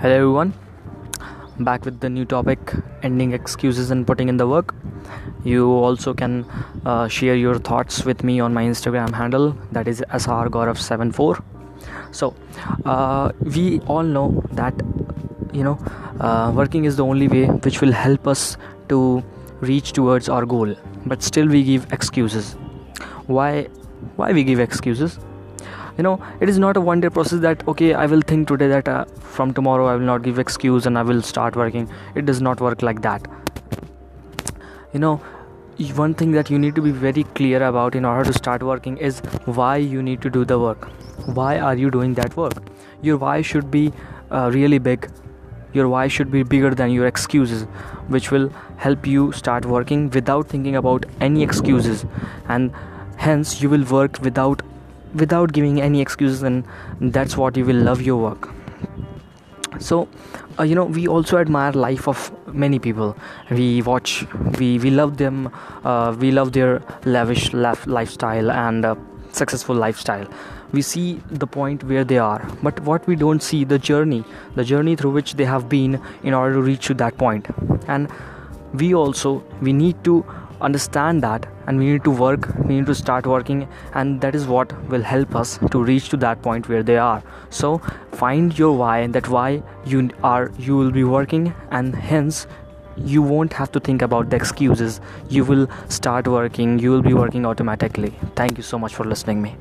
Hello everyone, back with the new topic ending excuses and putting in the work. You also can uh, share your thoughts with me on my Instagram handle that is srgaurav74. So, uh, we all know that you know uh, working is the only way which will help us to reach towards our goal, but still we give excuses. Why? Why we give excuses? You know it is not a one day process that okay i will think today that uh, from tomorrow i will not give excuse and i will start working. It does not work like that. You know one thing that you need to be very clear about in order to start working is why you need to do the work. Why are you doing that work? Your why should be uh, really big. Your why should be bigger than your excuses which will help you start working without thinking about any excuses. And hence you will work without without giving any excuses and that's what you will love your work. So uh, you know we also admire life of many people. We watch we we love them uh, we love their lavish lifestyle and uh, successful lifestyle. We see the point where they are but what we don't see the journey the journey through which they have been in order to reach to that point. And we also we need to understand that and we need to work we need to start working and that is what will help us to reach to that point where they are. So find your why and that why you are you will be working and hence you won't have to think about the excuses. You will start working you will be working automatically. Thank you so much for listening me